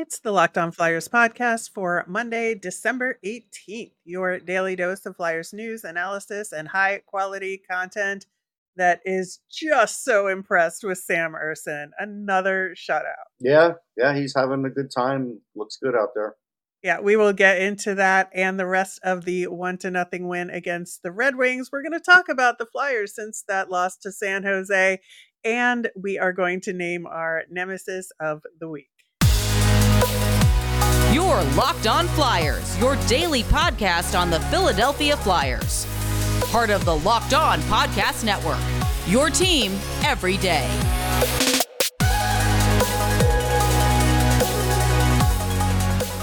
It's the Locked On Flyers podcast for Monday, December 18th. Your daily dose of Flyers news, analysis, and high quality content that is just so impressed with Sam Ersson. Another shutout. Yeah, yeah, he's having a good time. Looks good out there. Yeah, we will get into that and the rest of the one to nothing win against the Red Wings. We're going to talk about the Flyers since that loss to San Jose, and we are going to name our nemesis of the week. Your Locked On Flyers, your daily podcast on the Philadelphia Flyers. Part of the Locked On Podcast Network. Your team every day.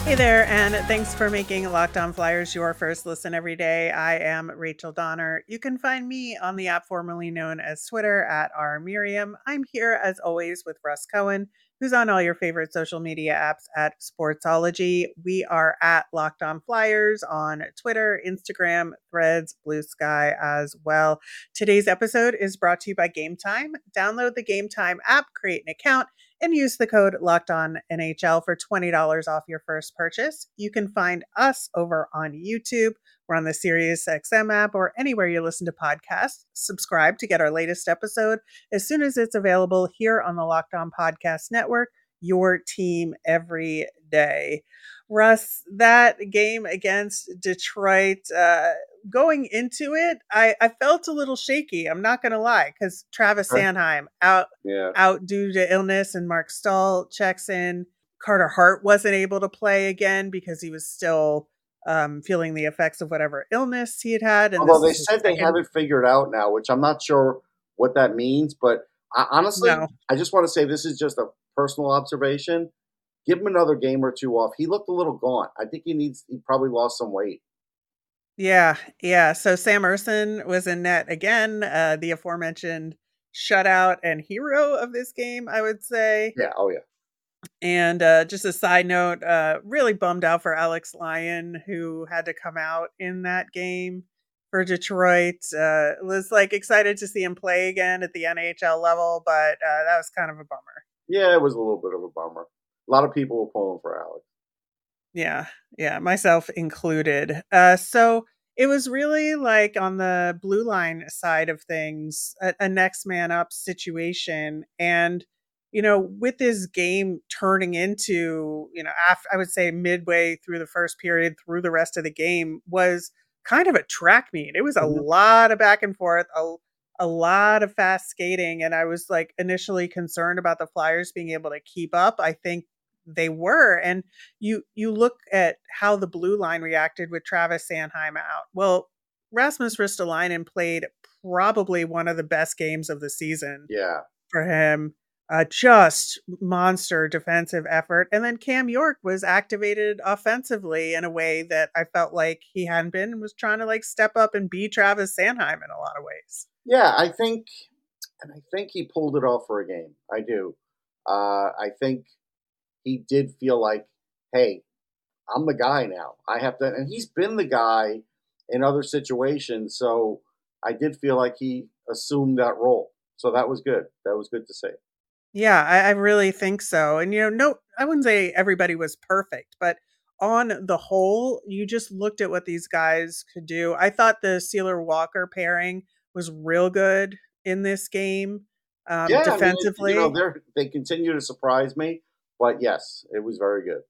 Hey there, and thanks for making Locked On Flyers your first listen every day. I am Rachel Donner. You can find me on the app formerly known as Twitter at rmiriam. I'm here as always with Russ Cohen who's on all your favorite social media apps at Sportsology. We are at Locked On Flyers on Twitter, Instagram, Threads, Blue Sky as well. Today's episode is brought to you by Game Time. Download the Game Time app, create an account, and use the code Locked On NHL for $20 off your first purchase. You can find us over on YouTube we're on the SiriusXM app or anywhere you listen to podcasts. Subscribe to get our latest episode as soon as it's available here on the Locked On Podcast Network. Your team every day. Russ, that game against Detroit, uh, going into it, I, I felt a little shaky. I'm not going to lie, because Travis Sanheim out yeah. out due to illness, and Marc Staal checks in. Carter Hart wasn't able to play again because he was still um, feeling the effects of whatever illness he had had. And Although they said they have it figured out now, which I'm not sure what that means. But I, honestly, no. I just want to say this is just a personal observation. Give him another game or two off. He looked a little gaunt. I think he needs. He probably lost some weight. Yeah, yeah. So Sam Ersson was in net again. Uh, the aforementioned shutout and hero of this game, I would say. Yeah. Oh yeah. And uh, just a side note, uh, really bummed out for Alex Lyon, who had to come out in that game for Detroit. Uh, was like excited to see him play again at the NHL level, but uh, that was kind of a bummer. Yeah, it was a little bit of a bummer. A lot of people were pulling for Alex. Yeah, yeah, myself included. Uh, so it was really like on the blue line side of things, a, a next man up situation, and you know, with this game turning into, you know, after, I would say midway through the first period through the rest of the game was kind of a track meet. It was a mm-hmm. lot of back and forth, a, a lot of fast skating. And I was like initially concerned about the Flyers being able to keep up. I think they were. And you you look at how the blue line reacted with Travis Sanheim out. Well, Rasmus Ristolainen played probably one of the best games of the season. Yeah. For him uh, just monster defensive effort. And then Cam York was activated offensively in a way that I felt like he hadn't been and was trying to like step up and be Travis Sanheim in a lot of ways. Yeah, I think, and I think he pulled it off for a game. I do. Uh, I think he did feel like, hey, I'm the guy now. I have to, and he's been the guy in other situations. So I did feel like he assumed that role. So that was good. That was good to see. Yeah, I, I really think so. And you know, no, I wouldn't say everybody was perfect, but on the whole, you just looked at what these guys could do. I thought the Seeler Walker pairing was real good in this game. Um, yeah, defensively, I mean, you know, they continue to surprise me, but yes, it was very good.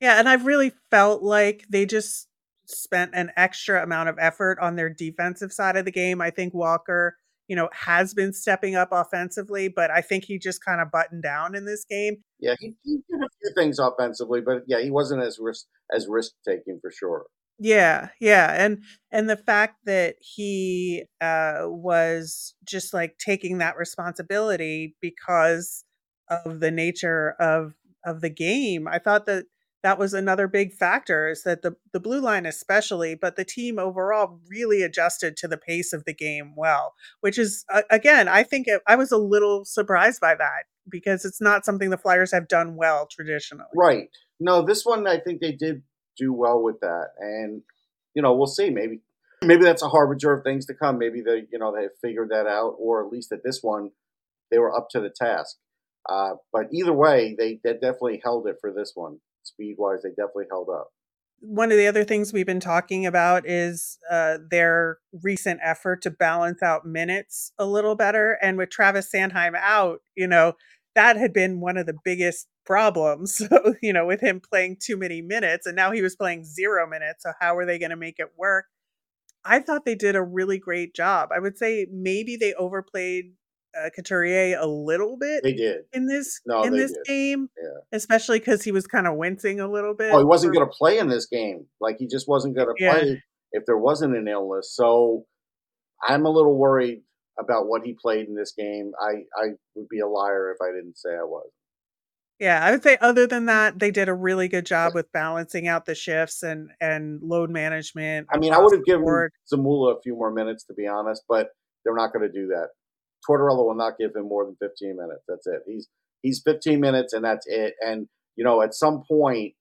Yeah, and I've really felt like they just spent an extra amount of effort on their defensive side of the game. I think Walker you know, has been stepping up offensively, but I think he just kind of buttoned down in this game. Yeah, he, he did a few things offensively, but yeah, he wasn't as risk as risk taking for sure. Yeah, yeah, and and the fact that he uh, was just like taking that responsibility because of the nature of of the game, I thought that that was another big factor is that the the blue line especially but the team overall really adjusted to the pace of the game well which is uh, again i think it, i was a little surprised by that because it's not something the flyers have done well traditionally. Right. No this one i think they did do well with that and you know we'll see. Maybe maybe that's a harbinger of things to come. Maybe they you know they figured that out or at least at this one they were up to the task. Uh, but either way, they, they definitely held it for this one. Speed wise, they definitely held up. One of the other things we've been talking about is uh, their recent effort to balance out minutes a little better. And with Travis Sanheim out, you know, that had been one of the biggest problems, you know, with him playing too many minutes. And now he was playing zero minutes. So, how are they going to make it work? I thought they did a really great job. I would say maybe they overplayed uh, Couturier a little bit. They did in this no, in this did. game, yeah. especially because he was kind of wincing a little bit. Oh, he wasn't going to play in this game. Like he just wasn't going to yeah. play if there wasn't an illness. So I'm a little worried about what he played in this game. I I would be a liar if I didn't say I was. Yeah, I would say other than that, they did a really good job with balancing out the shifts and and load management. I mean, I would have given Zamula a few more minutes to be honest, but they're not going to do that. Tortorella will not give him more than 15 minutes. That's it. He's he's 15 minutes and that's it. And you know, at some point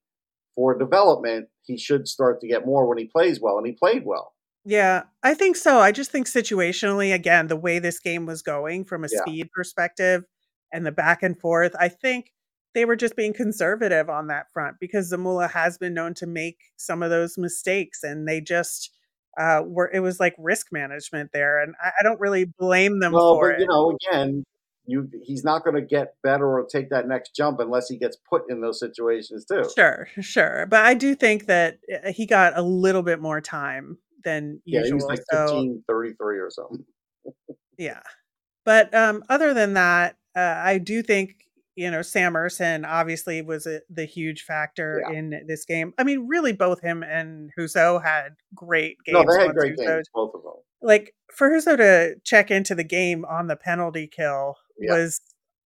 for development, he should start to get more when he plays well, and he played well. Yeah, I think so. I just think situationally, again, the way this game was going from a Yeah. speed perspective and the back and forth, I think they were just being conservative on that front because Zamula has been known to make some of those mistakes and they just uh were it was like risk management there and I, I don't really blame them Well, for but you know, again, you he's not going to get better or take that next jump unless he gets put in those situations too. Sure, sure. But I do think that uh, he got a little bit more time than Yeah, he was like So 15, 33 or something. Yeah. But um, other than that, uh, I do think you know Sam Ersson obviously was a, the huge factor Yeah. in this game. I mean, really, both him and Husso had great No, games. they had great Husso- games, both of them. Like for Husso to check into the game on the penalty kill Yeah. was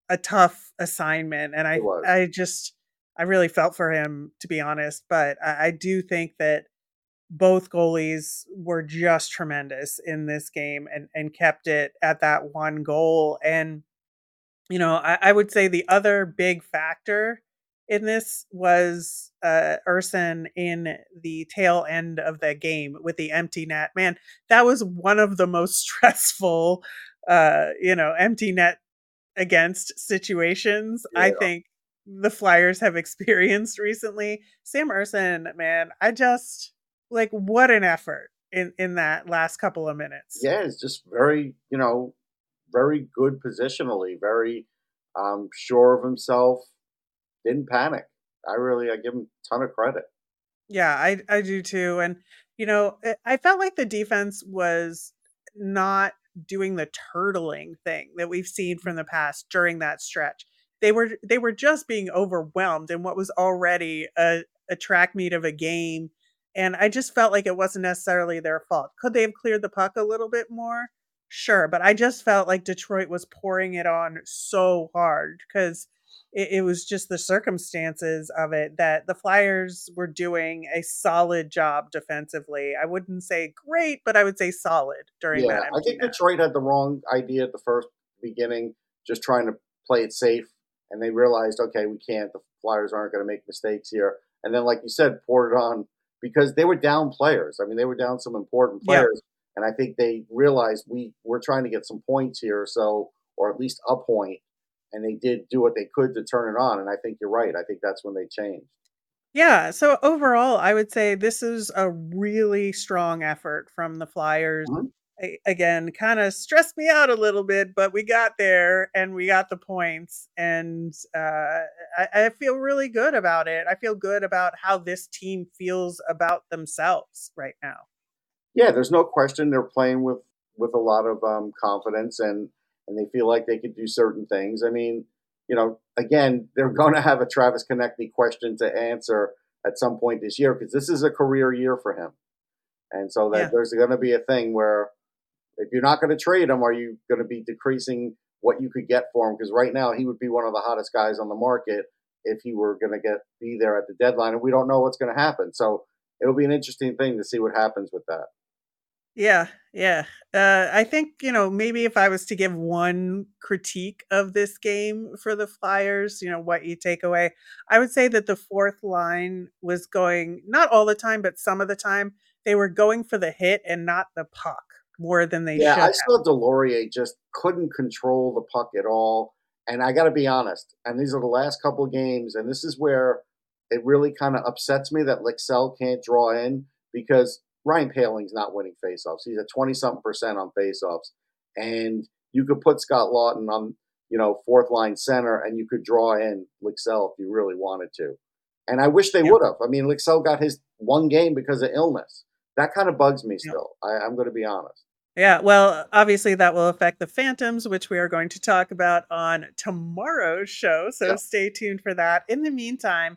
a tough assignment, and I I just I really felt for him to be honest. But I, I do think that both goalies were just tremendous in this game and and kept it at that one goal and you know I, I would say the other big factor in this was uh Ersson in the tail end of the game with the empty net man that was one of the most stressful uh you know empty net against situations I think the Flyers have experienced recently. Sam Ersson, man, I just like what an effort in in that last couple of minutes. Yeah, it's just very, you know, very good positionally, very um, sure of himself. Didn't panic. I really, I give him a ton of credit. Yeah, I I do too. And you know, I- I felt like the defense was not doing the turtling thing that we've seen from the past during that stretch. They were they were just being overwhelmed in what was already a, a track meet of a game. And I just felt like it wasn't necessarily their fault. Could they have cleared the puck a little bit more? Sure. But I just felt like Detroit was pouring it on so hard because it, it was just the circumstances of it that the Flyers were doing a solid job defensively. I wouldn't say great, but I would say solid during Yeah, that. I think. Detroit had the wrong idea at the first beginning, just trying to play it safe, and they realized, okay, we can't. The Flyers aren't going to make mistakes here, and then, like you said, poured it on because they were down players. I mean, they were down some important players, and I think they realized we we're trying to get some points here, so or at least a point, and they did do what they could to turn it on. And I think you're right. I think that's when they changed. Yeah. So overall, I would say this is a really strong effort from the Flyers. Mhm. A- Again, kind of stressed me out a little bit, but we got there and we got the points, and uh, I, I feel really good about it. I feel good about how this team feels about themselves right now. Yeah, there's no question they're playing with with a lot of um, confidence and and they feel like they could do certain things. I mean, you know, again, they're going to have a Travis Konecny question to answer at some point this year because this is a career year for him, and so that Yeah. there's going to be a thing where if you're not going to trade him, are you going to be decreasing what you could get for him? Because right now he would be one of the hottest guys on the market if he were going to get be there at the deadline, and we don't know what's going to happen. So it'll be an interesting thing to see what happens with that. Yeah, yeah. Uh, I think, you know, maybe if I was to give one critique of this game for the Flyers, you know, what you take away, I would say that the fourth line was going, not all the time, but some of the time, they were going for the hit and not the puck more than they Yeah, should I have. saw Deslauriers just couldn't control the puck at all. And I got to be honest, and these are the last couple of games, and this is where it really kind of upsets me that Lycksell can't draw in because Ryan Poehling's not winning faceoffs. He's at 20 something percent on faceoffs. And you could put Scott Laughton on, you know, fourth line center and you could draw in Lycksell if you really wanted to. And I wish they yeah. would have. I mean, Lycksell got his one game because of illness. That kind of bugs me still. I, I'm going to be honest. Yeah, well, obviously that will affect the Phantoms, which we are going to talk about on tomorrow's show. So yeah. stay tuned for that. In the meantime,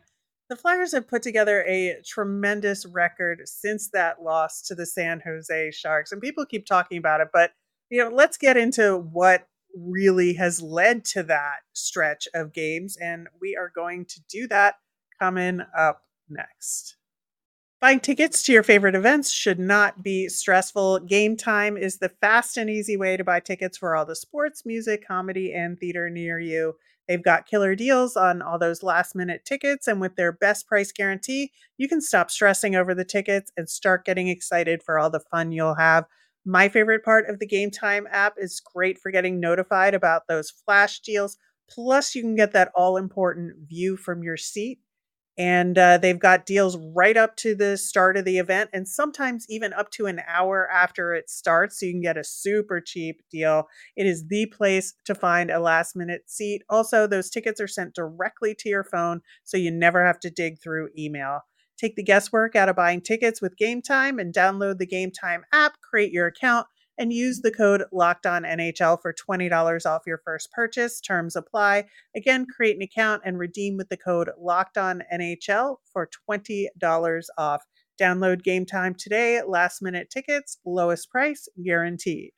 the Flyers have put together a tremendous record since that loss to the San Jose Sharks. And people keep talking about it, but you know, let's get into what really has led to that stretch of games. And we are going to do that coming up next. Buying tickets to your favorite events should not be stressful. Game Time is the fast and easy way to buy tickets for all the sports, music, comedy, and theater near you. They've got killer deals on all those last minute tickets, and with their best price guarantee, you can stop stressing over the tickets and start getting excited for all the fun you'll have. My favorite part of the Game Time app is great for getting notified about those flash deals. Plus, you can get that all important view from your seat and uh, they've got deals right up to the start of the event and sometimes even up to an hour after it starts so you can get a super cheap deal. It is the place to find a last minute seat. Also those tickets are sent directly to your phone so you never have to dig through email. Take the guesswork out of buying tickets with game time and download the game time app create your account and use the code locked on NHL for $20 off your first purchase. Terms apply. Again, create an account and redeem with the code locked on NHL for $20 off. Download game time today. Last minute tickets, lowest price guaranteed.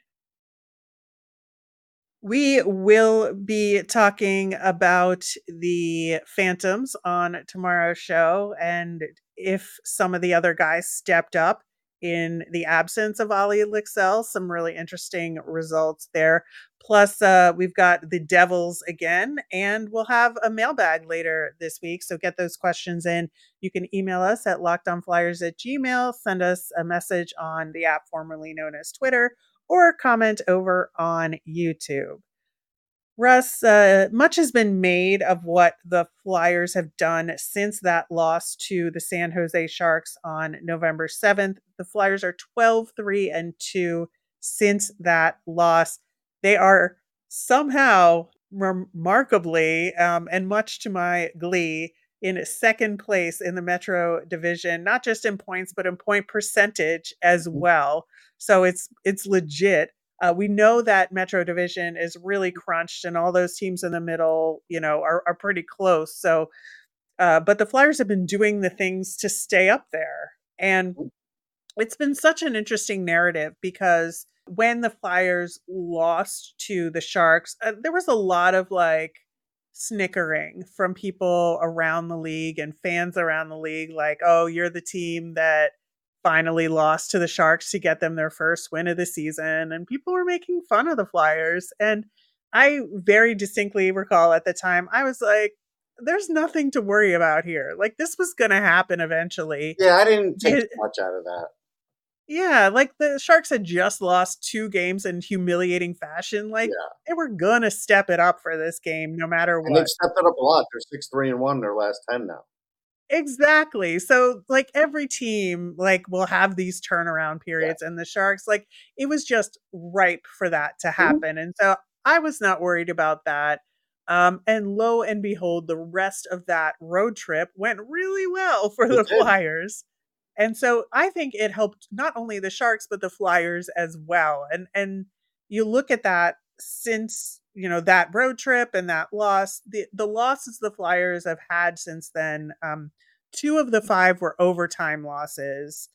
We will be talking about the Phantoms on tomorrow's show and if some of the other guys stepped up in the absence of Olle Lycksell. Some really interesting results there. Plus, uh, we've got the Devils again, and we'll have a mailbag later this week. So get those questions in. You can email us at lockedonflyers at gmail, send us a message on the app formerly known as Twitter, or comment over on YouTube. Russ, uh, much has been made of what the Flyers have done since that loss to the San Jose Sharks on November 7th. The Flyers are 12 3 and 2 since that loss. They are somehow remarkably, um, and much to my glee, in second place in the Metro division, not just in points, but in point percentage as mm. well. So it's it's legit. Uh, we know that Metro Division is really crunched, and all those teams in the middle, you know, are are pretty close. So, uh, but the Flyers have been doing the things to stay up there, and it's been such an interesting narrative because when the Flyers lost to the Sharks, uh, there was a lot of like snickering from people around the league and fans around the league, like, "Oh, you're the team that." Finally lost to the Sharks to get them their first win of the season. And people were making fun of the Flyers. And I very distinctly recall at the time, I was like, there's nothing to worry about here. Like, this was going to happen eventually. Yeah, I didn't take it, much out of that. Yeah, like the Sharks had just lost two games in humiliating fashion. Like yeah. they were gonna step it up for this game, no matter what. And they've stepped it up a lot. They're six three and one their last ten now. Exactly. So like every team like will have these turnaround periods yeah. and the Sharks like it was just ripe for that to mm-hmm. happen. Mm-hmm. And so I was not worried about that. Um, and lo and behold, the rest of that road trip went really well for the Flyers. And so I think it helped not only the Sharks but the Flyers as well. And and you look at that since you know that road trip and that loss the the losses the flyers have had since then um two of the five were overtime losses.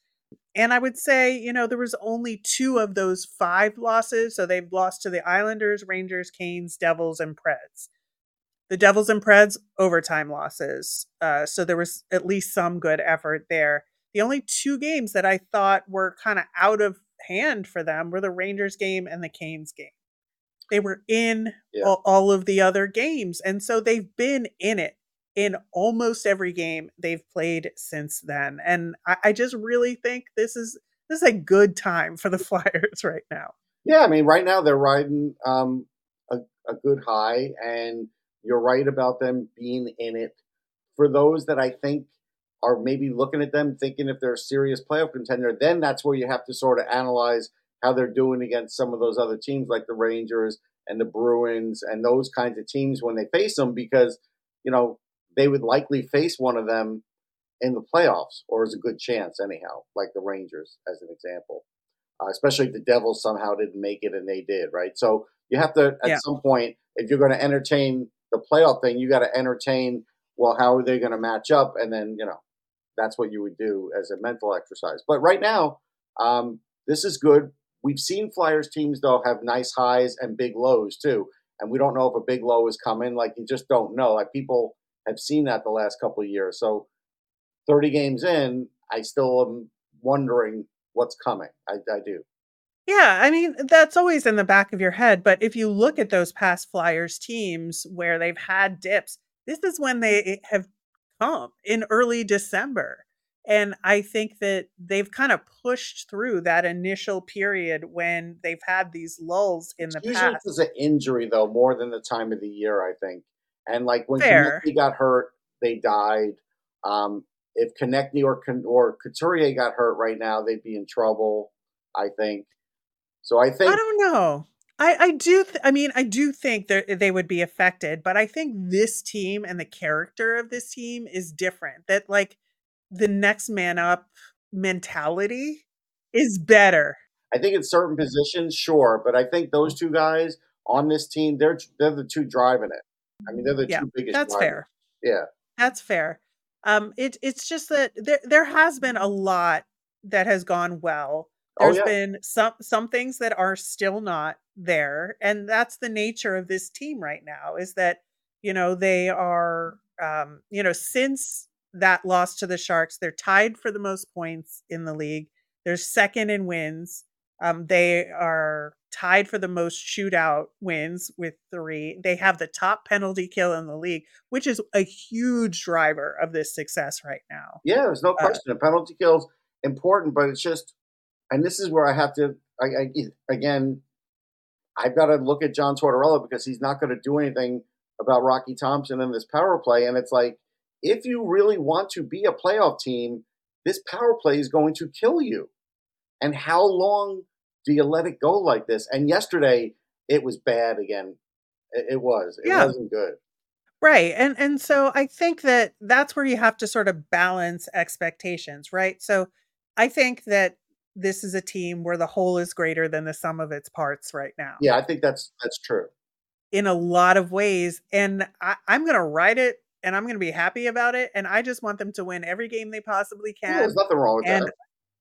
And i would say you know there was only two of those five losses so they've lost to the islanders rangers canes devils and preds. The devils and preds overtime losses uh, so there was at least some good effort there. The only two games that i thought were kind of out of hand for them were the rangers game and the canes game they were in yeah. all, all of the other games. And so they've been in it in almost every game they've played since then. And I, I, just really think this is this is a good time for the Flyers right now. Yeah, I mean, right now they're riding um, a, a good high, and you're right about them being in it. For those that I think are maybe looking at them thinking if they're a serious playoff contender, then that's where you have to sort of analyze how they're doing against some of those other teams like the Rangers and the Bruins and those kinds of teams when they face them because, you know, they would likely face one of them in the playoffs or is a good chance anyhow, like the Rangers as an example. Uh, especially if the Devils somehow didn't make it and they did, right? So you have to at yeah. some point, if you're going to entertain the playoff thing, you got to entertain well, how are they going to match up, and then you know that's what you would do as a mental exercise. But right now, um, this is good. We've seen Flyers teams though have nice highs and big lows too, and we don't know if a big low is coming. Like you just don't know. Like people have seen that the last couple of years. So 30 games in, I still am wondering what's coming. I, I do. Yeah, I mean, that's always in the back of your head. But if you look at those past Flyers teams where they've had dips, this is when they have come in early December. And I think that they've kind of pushed through that initial period when they've had these lulls in the Usually past. Usually it's an injury, though, more than the time of the year, I think. And like when he got hurt, they died. Um, if Konecny or or Couturier got hurt right now, they'd be in trouble. I think. So I think I don't know. I I do. Th- I mean, I do think that they would be affected, but I think this team and the character of this team is different. That like the next man up mentality is better. I think in certain positions, sure, but I think those two guys on this team, they're they're the two driving it. I mean, they're the yeah, two biggest. That's drivers. fair. Yeah, that's fair. Um, it it's just that there there has been a lot that has gone well. Oh, There's oh, yeah. been some some things that are still not there, and that's the nature of this team right now. Is that you know they are um, you know since that loss to the Sharks, they're tied for the most points in the league. They're second in wins. Um, they are tied for the most shootout wins with three. They have the top penalty kill in the league, which is a huge driver of this success right now. Yeah, there's no uh question. Uh, penalty kill's important, but it's just, and this is where I have to, I, I again, I've got to look at John Tortorella because he's not going to do anything about Rocky Thompson and this power play. And it's like, if you really want to be a playoff team, this power play is going to kill you. And how long do you let it go like this? And yesterday it was bad again. It, was. It yeah. wasn't good. Right. And and so I think that that's where you have to sort of balance expectations, right? So I think that this is a team where the whole is greater than the sum of its parts right now. Yeah, I think that's that's true. In a lot of ways. And I, I'm gonna write it and I'm gonna be happy about it. And I just want them to win every game they possibly can. Yeah, there's nothing wrong with and that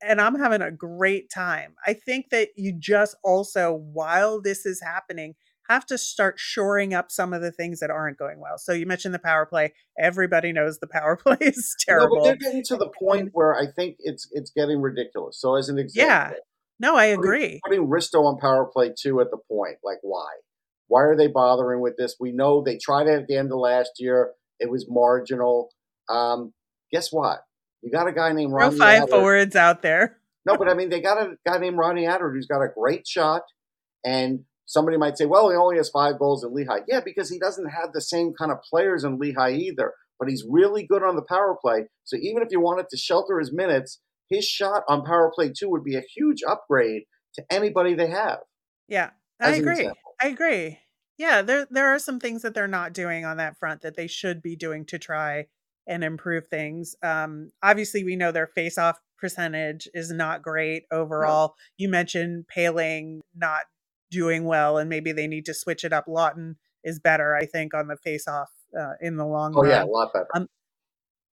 and I'm having a great time. I think that you just also, while this is happening, have to start shoring up some of the things that aren't going well. So you mentioned the power play. Everybody knows the power play is terrible. No, but they're getting to the point where I think it's it's getting ridiculous. So as an example, yeah, no, I agree. Putting, putting Risto on power play two at the point, like why? Why are they bothering with this? We know they tried it at the end of last year. It was marginal. Um, guess what? You got a guy named Ronnie. five forwards out there. no, but I mean, they got a guy named Ronnie Attard who's got a great shot. And somebody might say, well, he only has five goals in Lehigh. Yeah, because he doesn't have the same kind of players in Lehigh either. But he's really good on the power play. So even if you wanted to shelter his minutes, his shot on power play two would be a huge upgrade to anybody they have. Yeah, I agree. I agree. Yeah, there there are some things that they're not doing on that front that they should be doing to try and improve things. Um, obviously, we know their face-off percentage is not great overall. You mentioned Poehling not doing well, and maybe they need to switch it up. Laughton is better, I think, on the face-off uh, in the long oh, run. Oh yeah, a lot better. Um,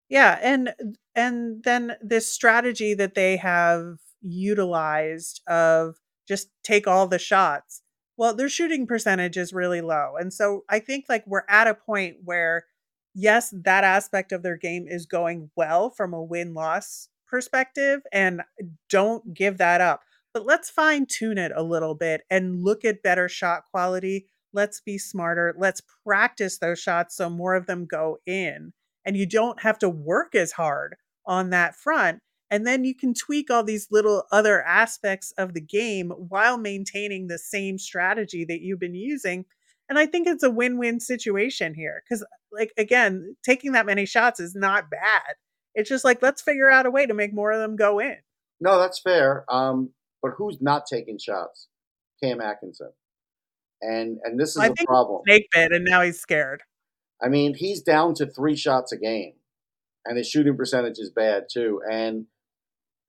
yeah, and and then this strategy that they have utilized of just take all the shots. Well, their shooting percentage is really low, and so I think like we're at a point where yes, that aspect of their game is going well from a win loss perspective, and don't give that up. But let's fine tune it a little bit and look at better shot quality. Let's be smarter. Let's practice those shots so more of them go in. And you don't have to work as hard on that front. And then you can tweak all these little other aspects of the game while maintaining the same strategy that you've been using And I think it's a win win situation here because, like, again, taking that many shots is not bad. It's just like, let's figure out a way to make more of them go in. No, that's fair. Um, but who's not taking shots? Cam Atkinson. And and this is think problem. Snake bit, and now he's scared. I mean, he's down to three shots a game, and his shooting percentage is bad too. And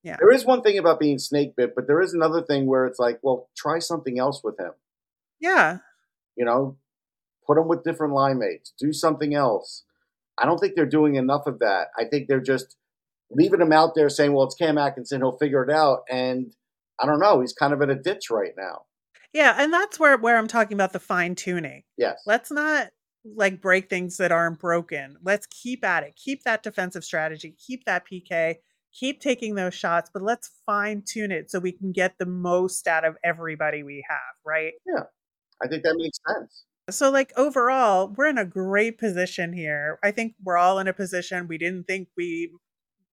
Yeah. there is one thing about being snake bit, but there is another thing where it's like, well, try something else with him. Yeah. You know, put him with different line mates, do something else. I don't think they're doing enough of that. I think they're just leaving him out there saying, well, it's Cam Atkinson, he'll figure it out. And I don't know, he's kind of in a ditch right now. Yeah. And that's where, where I'm talking about the fine tuning. Yes. Let's not like break things that aren't broken. Let's keep at it. Keep that defensive strategy. Keep that PK. Keep taking those shots, but let's fine tune it so we can get the most out of everybody we have, right? Yeah, I think that makes sense. So, like, overall, we're in a great position here. I think we're all in a position we didn't think we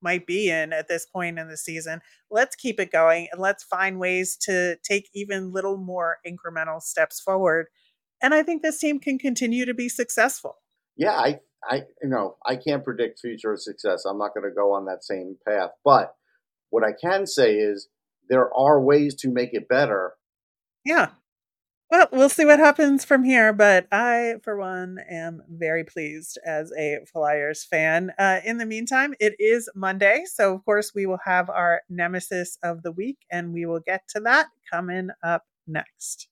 might be in at this point in the season. Let's keep it going and let's find ways to take even little more incremental steps forward. And I think this team can continue to be successful. Yeah, I, I, you know, I can't predict future success. I'm not going to go on that same path. But what I can say is there are ways to make it better. Yeah. Well, we'll see what happens from here, but I, for one, am very pleased as a Flyers fan. Uh, in the meantime, it is Monday, so of course we will have our nemesis of the week, and we will get to that coming up next.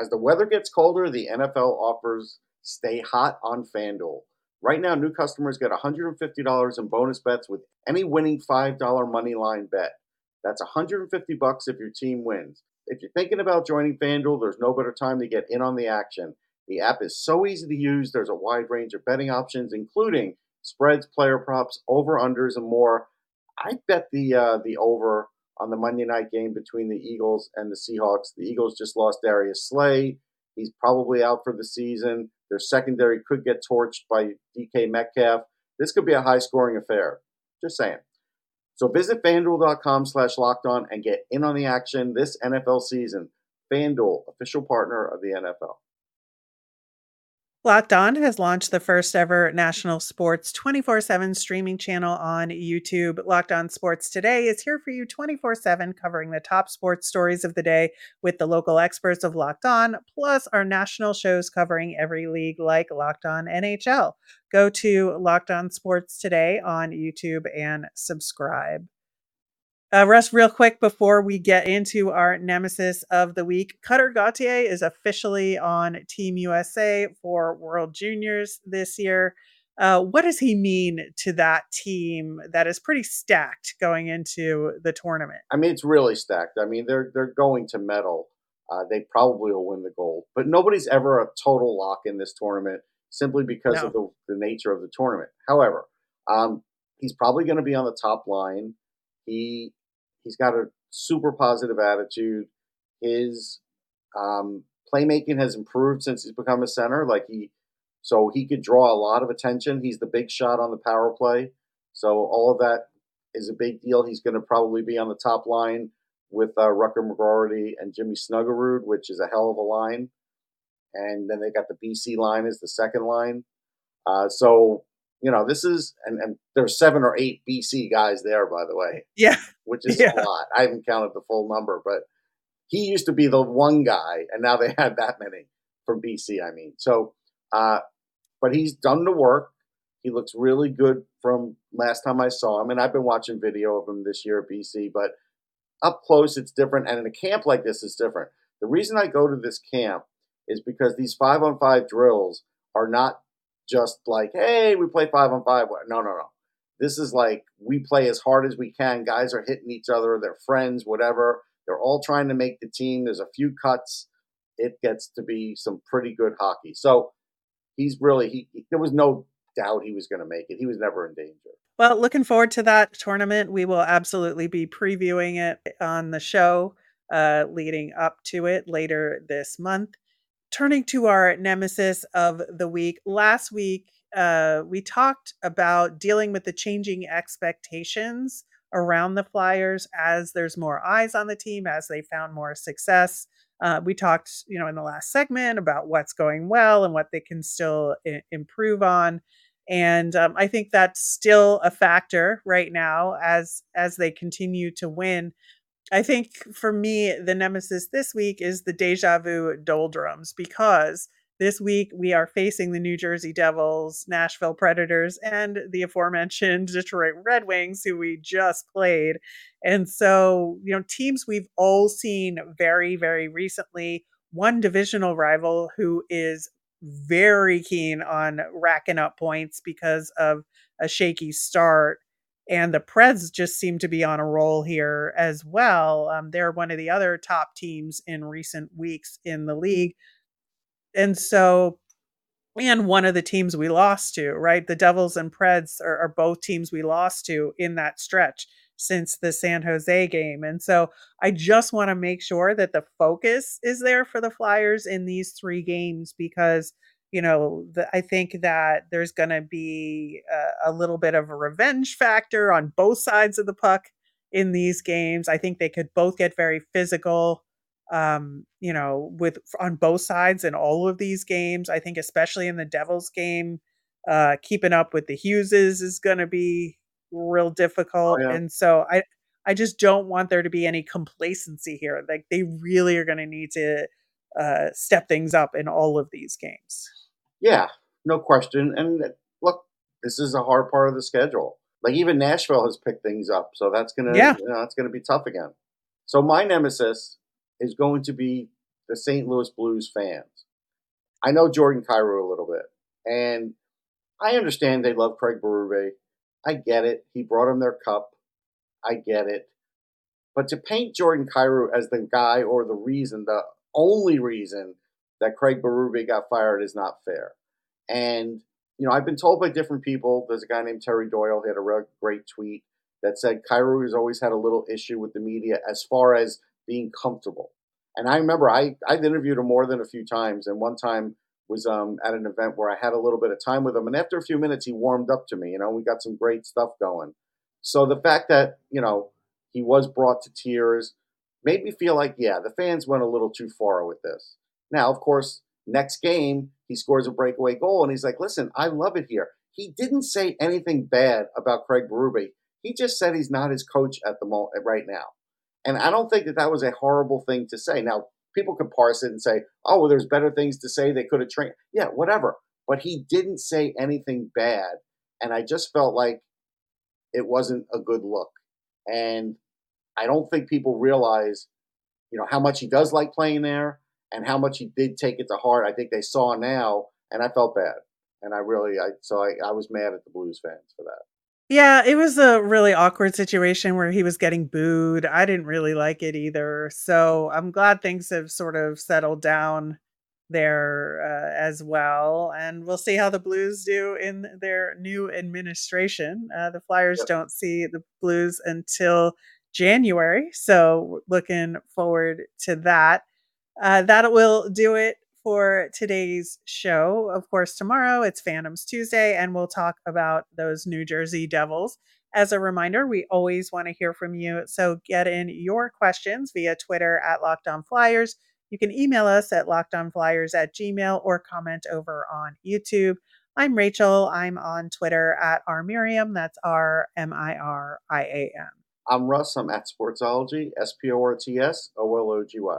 As the weather gets colder, the NFL offers stay hot on FanDuel. Right now, new customers get $150 in bonus bets with any winning $5 money line bet. That's 150 bucks if your team wins. If you're thinking about joining FanDuel, there's no better time to get in on the action. The app is so easy to use. There's a wide range of betting options, including spreads, player props, over unders, and more. I bet the uh, the over on the Monday night game between the Eagles and the Seahawks. The Eagles just lost Darius Slay. He's probably out for the season. Their secondary could get torched by DK Metcalf. This could be a high scoring affair. Just saying. So visit fanduel.com slash locked on and get in on the action this NFL season. FanDuel, official partner of the NFL. Locked On has launched the first ever national sports 24 7 streaming channel on YouTube. Locked On Sports Today is here for you 24 7, covering the top sports stories of the day with the local experts of Locked On, plus our national shows covering every league like Locked On NHL. Go to Locked On Sports Today on YouTube and subscribe. Uh, Russ, real quick before we get into our nemesis of the week, Cutter Gauthier is officially on Team USA for World Juniors this year. Uh, what does he mean to that team that is pretty stacked going into the tournament? I mean, it's really stacked. I mean, they're they're going to medal. Uh, they probably will win the gold, but nobody's ever a total lock in this tournament simply because No. of the, the nature of the tournament. However, um, he's probably going to be on the top line. He he's got a super positive attitude. His um, playmaking has improved since he's become a center. Like he, so he could draw a lot of attention. He's the big shot on the power play. So all of that is a big deal. He's going to probably be on the top line with uh, Rutger McGroarty and Jimmy Snuggerud, which is a hell of a line. And then they got the BC line as the second line. Uh, so you know this is and, and there's seven or eight BC guys there, by the way Yeah, which is Yeah. a lot. I haven't counted the full number, but he used to be the one guy, and now they have that many from BC. I mean, so, uh, but he's done the work. He looks really good from last time I saw him, and I've been watching video of him this year at BC. But up close, it's different, and in a camp like this, it's different. The reason I go to this camp is because these five on five drills are not just like, hey, we play five on five. No, no, no. This is like we play as hard as we can. Guys are hitting each other, they're friends, whatever. They're all trying to make the team. There's a few cuts. It gets to be some pretty good hockey. So he's really he. he- There was no doubt he was going to make it. He was never in danger. Well, looking forward to that tournament. We will absolutely be previewing it on the show uh, leading up to it later this month. Turning to our nemesis of the week. Last week, uh, we talked about dealing with the changing expectations around the Flyers as there's more eyes on the team, as they found more success. Uh, we talked, you know, in the last segment about what's going well and what they can still I- improve on, and um, I think that's still a factor right now as as they continue to win. I think for me, the nemesis this week is the deja vu doldrums because this week we are facing the New Jersey Devils, Nashville Predators, and the aforementioned Detroit Red Wings, who we just played. And so, you know, teams we've all seen very, very recently. One divisional rival who is very keen on racking up points because of a shaky start. And the Preds just seem to be on a roll here as well. Um, they're one of the other top teams in recent weeks in the league. And so, and one of the teams we lost to, right? The Devils and Preds are, are both teams we lost to in that stretch since the San Jose game. And so I just want to make sure that the focus is there for the Flyers in these three games because, you know, the, I think that there's going to be a, a little bit of a revenge factor on both sides of the puck in these games. I think they could both get very physical. Um, you know, with on both sides in all of these games. I think especially in the Devils game, uh, keeping up with the Hugheses is going to be real difficult. Oh, yeah. And so I I just don't want there to be any complacency here. Like they really are going to need to uh, step things up in all of these games. Yeah, no question. And look, this is a hard part of the schedule. Like even Nashville has picked things up, so that's gonna Yeah. you know, that's gonna be tough again. So my nemesis is going to be the St. Louis Blues fans. I know Jordan Kyrou a little bit, and I understand they love Craig Berube. I get it. He brought them their cup. I get it. But to paint Jordan Kyrou as the guy or the reason, the only reason that Craig Berube got fired is not fair. And, you know, I've been told by different people, there's a guy named Terry Doyle, he had a real great tweet that said Kyrou has always had a little issue with the media as far as being comfortable. And I remember I, I've interviewed him more than a few times. And one time was um, at an event where I had a little bit of time with him. And after a few minutes, he warmed up to me. You know, we got some great stuff going. So the fact that, you know, he was brought to tears made me feel like, yeah, the fans went a little too far with this. Now, of course, next game, he scores a breakaway goal and he's like, listen, I love it here. He didn't say anything bad about Craig Berube. He just said he's not his coach at the moment right now. And I don't think that that was a horrible thing to say. Now, people could parse it and say, oh, well, there's better things to say. They could have trained. Yeah, whatever. But he didn't say anything bad. And I just felt like it wasn't a good look. And I don't think people realize, you know, how much he does like playing there and how much he did take it to heart. I think they saw now, and I felt bad. And I really, I so I, I was mad at the Blues fans for that. Yeah, it was a really awkward situation where he was getting booed. I didn't really like it either. So I'm glad things have sort of settled down there uh, as well. And we'll see how the Blues do in their new administration. Uh, the Flyers Yep. don't see the Blues until January. So looking forward to that. Uh, that will do it for today's show. Of course, tomorrow it's Phantoms Tuesday, and we'll talk about those New Jersey Devils. As a reminder, we always want to hear from you. So get in your questions via Twitter at Locked On Flyers. You can email us at lockedonflyers at gmail or comment over on YouTube. I'm Rachel. I'm on Twitter at rmiriam. That's R M I R I A M. I'm Russ. I'm at Sportsology, S P O R T S O L O G Y.